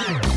What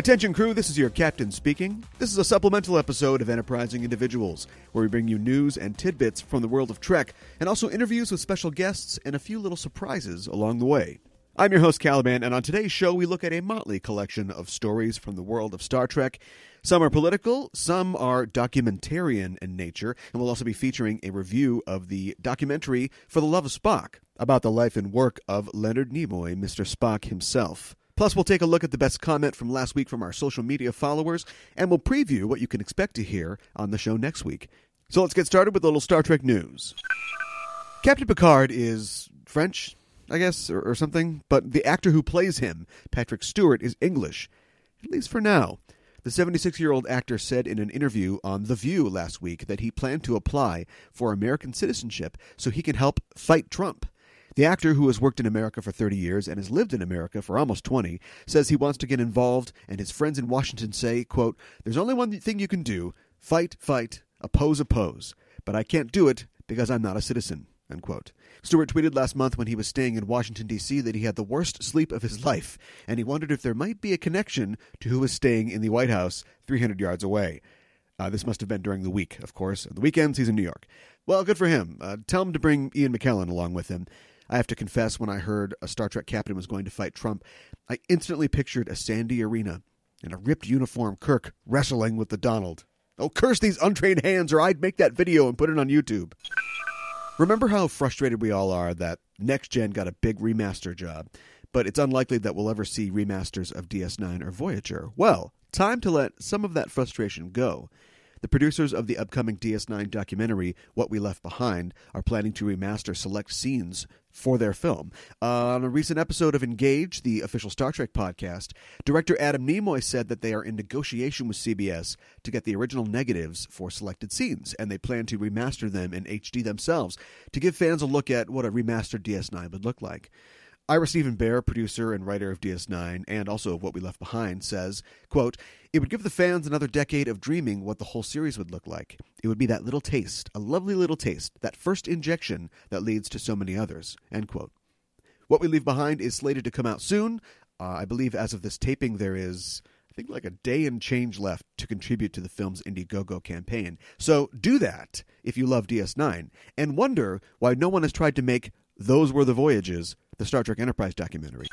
Attention, crew, this is your captain speaking. This is a supplemental episode of Enterprising Individuals, where we bring you news and tidbits from the world of Trek, and also interviews with special guests and a few little surprises along the way. I'm your host, Caliban, and on today's show, we look at a motley collection of stories from the world of Star Trek. Some are political, some are documentarian in nature, and we'll also be featuring a review of the documentary For the Love of Spock about the life and work of Leonard Nimoy, Mr. Spock himself. Plus, we'll take a look at the best comment from last week from our social media followers, and we'll preview what you can expect to hear on the show next week. So let's get started with a little Star Trek news. Captain Picard is French, I guess, or, or something, but the actor who plays him, Patrick Stewart, is English, at least for now. The 76 year old actor said in an interview on The View last week that he planned to apply for American citizenship so he can help fight Trump. The actor, who has worked in America for 30 years and has lived in America for almost 20, says he wants to get involved, and his friends in Washington say, quote, There's only one thing you can do fight, fight, oppose, oppose. But I can't do it because I'm not a citizen. Unquote. Stewart tweeted last month when he was staying in Washington, D.C., that he had the worst sleep of his life, and he wondered if there might be a connection to who was staying in the White House 300 yards away. Uh, this must have been during the week, of course. On the weekends, he's in New York. Well, good for him. Uh, tell him to bring Ian McKellen along with him. I have to confess, when I heard a Star Trek captain was going to fight Trump, I instantly pictured a sandy arena and a ripped uniform Kirk wrestling with the Donald. Oh, curse these untrained hands, or I'd make that video and put it on YouTube. Remember how frustrated we all are that Next Gen got a big remaster job, but it's unlikely that we'll ever see remasters of DS9 or Voyager? Well, time to let some of that frustration go. The producers of the upcoming DS9 documentary, What We Left Behind, are planning to remaster select scenes for their film. Uh, on a recent episode of Engage, the official Star Trek podcast, director Adam Nimoy said that they are in negotiation with CBS to get the original negatives for selected scenes, and they plan to remaster them in HD themselves to give fans a look at what a remastered DS9 would look like. Ira Steven Behr, producer and writer of DS9 and also of What We Left Behind, says, quote, It would give the fans another decade of dreaming what the whole series would look like. It would be that little taste, a lovely little taste, that first injection that leads to so many others. End quote. What We Leave Behind is slated to come out soon. Uh, I believe as of this taping, there is, I think, like a day and change left to contribute to the film's Indiegogo campaign. So do that if you love DS9 and wonder why no one has tried to make Those Were the Voyages the Star Trek Enterprise documentary.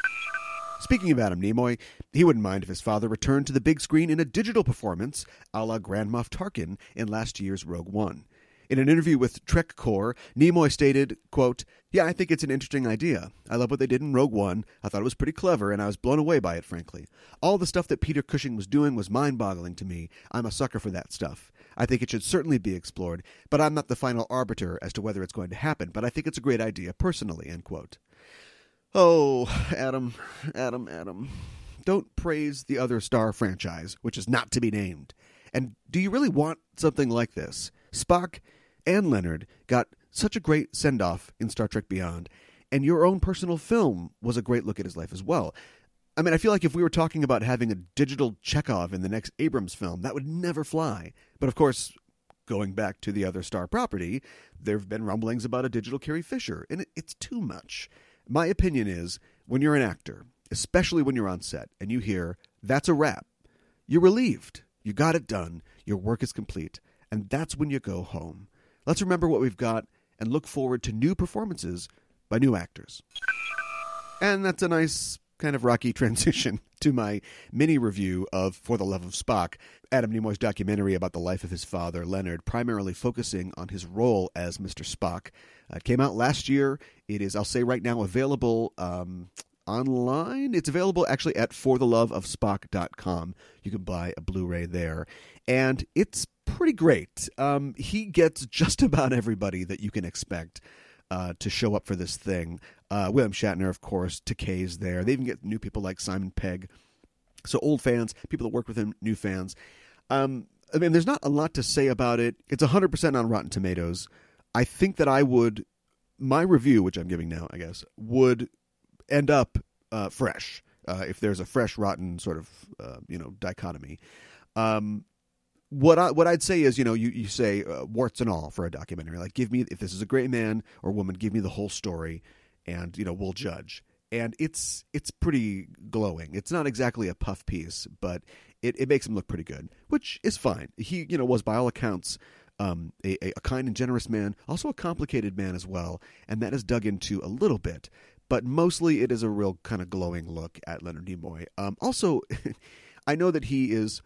Speaking of Adam Nimoy, he wouldn't mind if his father returned to the big screen in a digital performance a la Grand Moff Tarkin in last year's Rogue One. In an interview with TrekCore, Nimoy stated, quote, Yeah, I think it's an interesting idea. I love what they did in Rogue One. I thought it was pretty clever, and I was blown away by it, frankly. All the stuff that Peter Cushing was doing was mind boggling to me. I'm a sucker for that stuff. I think it should certainly be explored, but I'm not the final arbiter as to whether it's going to happen, but I think it's a great idea personally, end quote. Oh, Adam, Adam, Adam. Don't praise the other Star franchise, which is not to be named. And do you really want something like this? Spock and Leonard got such a great send off in Star Trek Beyond, and your own personal film was a great look at his life as well. I mean, I feel like if we were talking about having a digital Chekhov in the next Abrams film, that would never fly. But of course, going back to the other Star property, there have been rumblings about a digital Carrie Fisher, and it's too much. My opinion is when you're an actor, especially when you're on set, and you hear, that's a wrap, you're relieved. You got it done. Your work is complete. And that's when you go home. Let's remember what we've got and look forward to new performances by new actors. And that's a nice kind of rocky transition to my mini review of For the Love of Spock, Adam Nimoy's documentary about the life of his father, Leonard, primarily focusing on his role as Mr. Spock. Uh, it came out last year. It is, I'll say right now, available um, online. It's available actually at fortheloveofspock.com. You can buy a Blu ray there. And it's pretty great. Um, he gets just about everybody that you can expect. Uh, to show up for this thing. Uh, William Shatner, of course, Takei's there. They even get new people like Simon Pegg. So old fans, people that work with him, new fans. Um, I mean, there's not a lot to say about it. It's 100% on Rotten Tomatoes. I think that I would, my review, which I'm giving now, I guess, would end up uh, fresh uh, if there's a fresh rotten sort of uh, you know dichotomy. Um, what I what I'd say is you know you you say uh, warts and all for a documentary like give me if this is a great man or woman give me the whole story and you know we'll judge. And it's it's pretty glowing. It's not exactly a puff piece but it, it makes him look pretty good which is fine. He you know was by all accounts um, a, a kind and generous man also a complicated man as well and that is dug into a little bit but mostly it is a real kind of glowing look at Leonard Nimoy. Um, also, I know that he is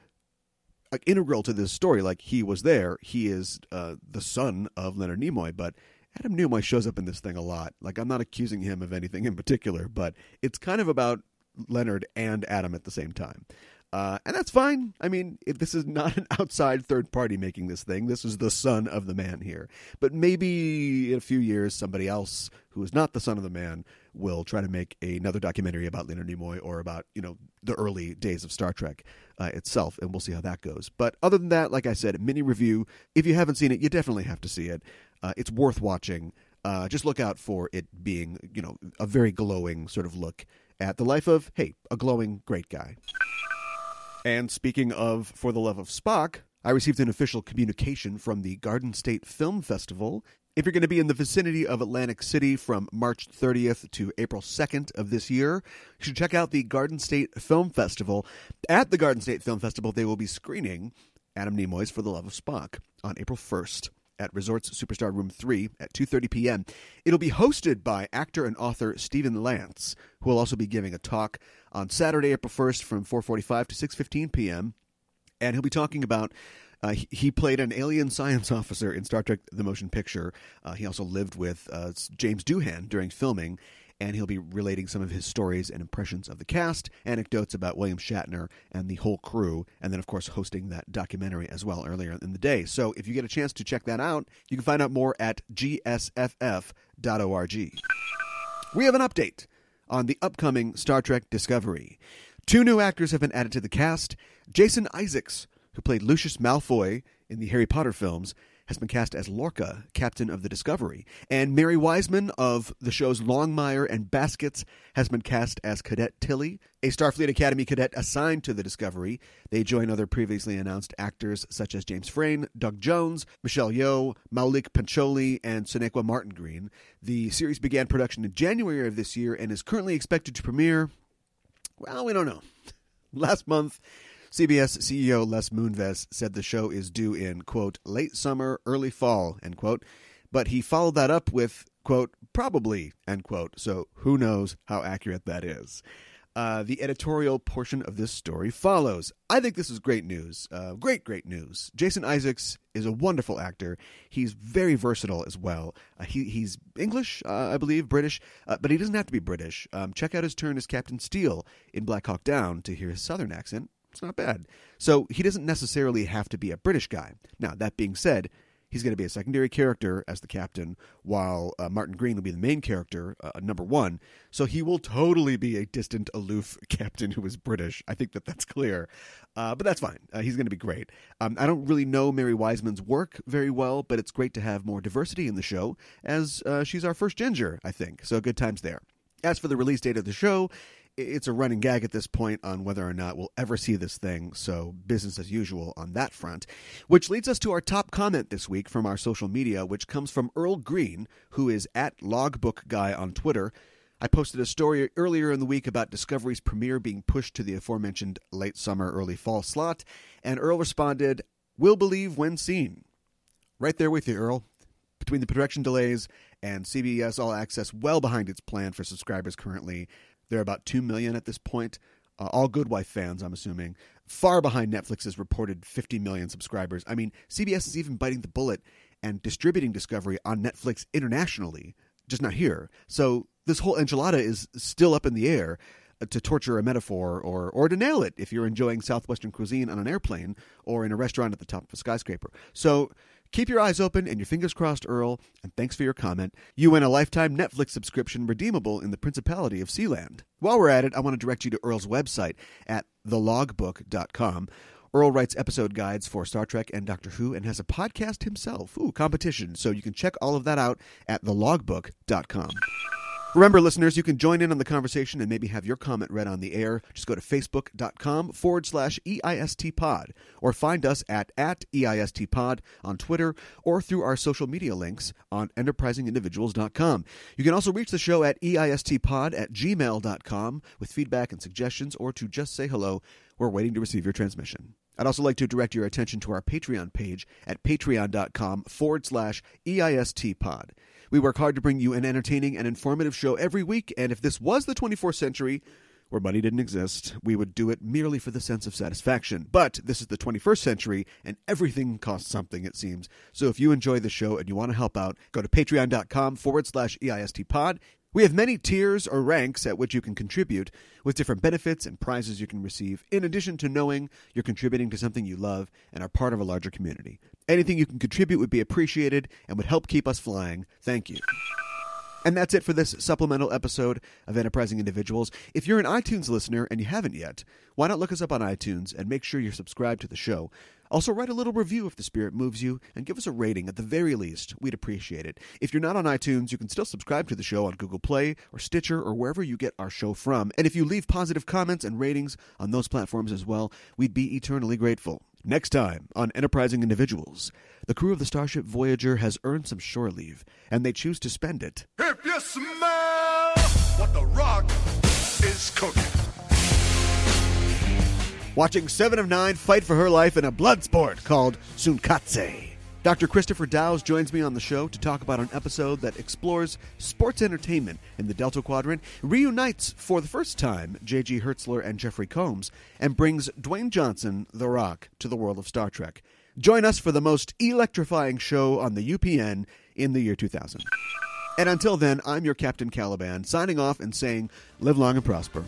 integral to this story. Like he was there. He is uh, the son of Leonard Nimoy, but Adam Nimoy shows up in this thing a lot. Like I'm not accusing him of anything in particular, but it's kind of about Leonard and Adam at the same time. Uh, and that's fine. I mean, this is not an outside third party making this thing. This is the son of the man here. But maybe in a few years, somebody else who is not the son of the man will try to make another documentary about Leonard Nimoy or about you know the early days of Star Trek uh, itself, and we'll see how that goes. But other than that, like I said, mini review. If you haven't seen it, you definitely have to see it. Uh, it's worth watching. Uh, just look out for it being you know a very glowing sort of look at the life of hey a glowing great guy. And speaking of For the Love of Spock, I received an official communication from the Garden State Film Festival. If you're going to be in the vicinity of Atlantic City from March 30th to April 2nd of this year, you should check out the Garden State Film Festival. At the Garden State Film Festival, they will be screening Adam Nimoy's For the Love of Spock on April 1st at Resorts Superstar Room 3 at 2:30 p.m. It'll be hosted by actor and author Stephen Lance, who will also be giving a talk on Saturday, April 1st from 4:45 to 6:15 p.m. and he'll be talking about uh, he, played an alien science officer in Star Trek: The Motion Picture. Uh, he also lived with uh, James Doohan during filming, and he'll be relating some of his stories and impressions of the cast, anecdotes about William Shatner and the whole crew, and then, of course, hosting that documentary as well earlier in the day. So if you get a chance to check that out, you can find out more at gsff.org. We have an update on the upcoming Star Trek Discovery. Two new actors have been added to the cast. Jason Isaacs, who played Lucius Malfoy in the Harry Potter films, has been cast as Lorca, captain of the Discovery. And Mary Wiseman of the shows Longmire and Baskets has been cast as Cadet Tilly, a Starfleet Academy cadet assigned to the Discovery. They join other previously announced actors such as James Frain, Doug Jones, Michelle Yeoh, Maulik Pancholy, and Sonequa Martin Green. The series began production in January of this year and is currently expected to premiere. Well, we don't know. Last month, CBS CEO Les Moonves said the show is due in, quote, late summer, early fall, end quote. But he followed that up with, quote, probably, end quote. So who knows how accurate that is. Uh, the editorial portion of this story follows. I think this is great news. Uh, great, great news. Jason Isaacs is a wonderful actor. He's very versatile as well. Uh, he, he's English, uh, I believe, British, uh, but he doesn't have to be British. Um, check out his turn as Captain Steele in Black Hawk Down to hear his southern accent. It's not bad. So he doesn't necessarily have to be a British guy. Now, that being said, he's going to be a secondary character as the captain, while uh, Martin Green will be the main character, uh, number one. So he will totally be a distant, aloof captain who is British. I think that that's clear. Uh, but that's fine. Uh, he's going to be great. Um, I don't really know Mary Wiseman's work very well, but it's great to have more diversity in the show, as uh, she's our first ginger, I think. So good times there. As for the release date of the show, it's a running gag at this point on whether or not we'll ever see this thing, so business as usual on that front. Which leads us to our top comment this week from our social media, which comes from Earl Green, who is at Logbook Guy on Twitter. I posted a story earlier in the week about Discovery's premiere being pushed to the aforementioned late summer, early fall slot, and Earl responded, We'll believe when seen. Right there with you, Earl. Between the production delays and CBS All Access well behind its plan for subscribers currently, they're about 2 million at this point. Uh, all Good Wife fans, I'm assuming. Far behind Netflix's reported 50 million subscribers. I mean, CBS is even biting the bullet and distributing Discovery on Netflix internationally, just not here. So this whole enchilada is still up in the air uh, to torture a metaphor or or to nail it if you're enjoying southwestern cuisine on an airplane or in a restaurant at the top of a skyscraper. So Keep your eyes open and your fingers crossed, Earl, and thanks for your comment. You win a lifetime Netflix subscription redeemable in the Principality of Sealand. While we're at it, I want to direct you to Earl's website at thelogbook.com. Earl writes episode guides for Star Trek and Doctor Who and has a podcast himself. Ooh, competition. So you can check all of that out at thelogbook.com. Remember, listeners, you can join in on the conversation and maybe have your comment read on the air. Just go to facebook.com forward slash EIST pod or find us at, at EIST pod on Twitter or through our social media links on enterprisingindividuals.com. You can also reach the show at EISTpod at gmail.com with feedback and suggestions or to just say hello. We're waiting to receive your transmission. I'd also like to direct your attention to our Patreon page at patreon.com forward slash EIST pod. We work hard to bring you an entertaining and informative show every week, and if this was the 24th century, where money didn't exist, we would do it merely for the sense of satisfaction. But this is the 21st century, and everything costs something, it seems. So if you enjoy the show and you want to help out, go to patreon.com forward slash EIST pod. We have many tiers or ranks at which you can contribute, with different benefits and prizes you can receive, in addition to knowing you're contributing to something you love and are part of a larger community. Anything you can contribute would be appreciated and would help keep us flying. Thank you. And that's it for this supplemental episode of Enterprising Individuals. If you're an iTunes listener and you haven't yet, why not look us up on iTunes and make sure you're subscribed to the show? Also, write a little review if the spirit moves you and give us a rating at the very least. We'd appreciate it. If you're not on iTunes, you can still subscribe to the show on Google Play or Stitcher or wherever you get our show from. And if you leave positive comments and ratings on those platforms as well, we'd be eternally grateful. Next time on Enterprising Individuals, the crew of the Starship Voyager has earned some shore leave, and they choose to spend it If you smell what the rock is cooking. Watching Seven of Nine fight for her life in a blood sport called Tsunkatse. Dr. Christopher Dowes joins me on the show to talk about an episode that explores sports entertainment in the Delta Quadrant, reunites for the first time J.G. Hertzler and Jeffrey Combs, and brings Dwayne Johnson, The Rock, to the world of Star Trek. Join us for the most electrifying show on the UPN in the year 2000. And until then, I'm your Captain Caliban, signing off and saying, live long and prosper.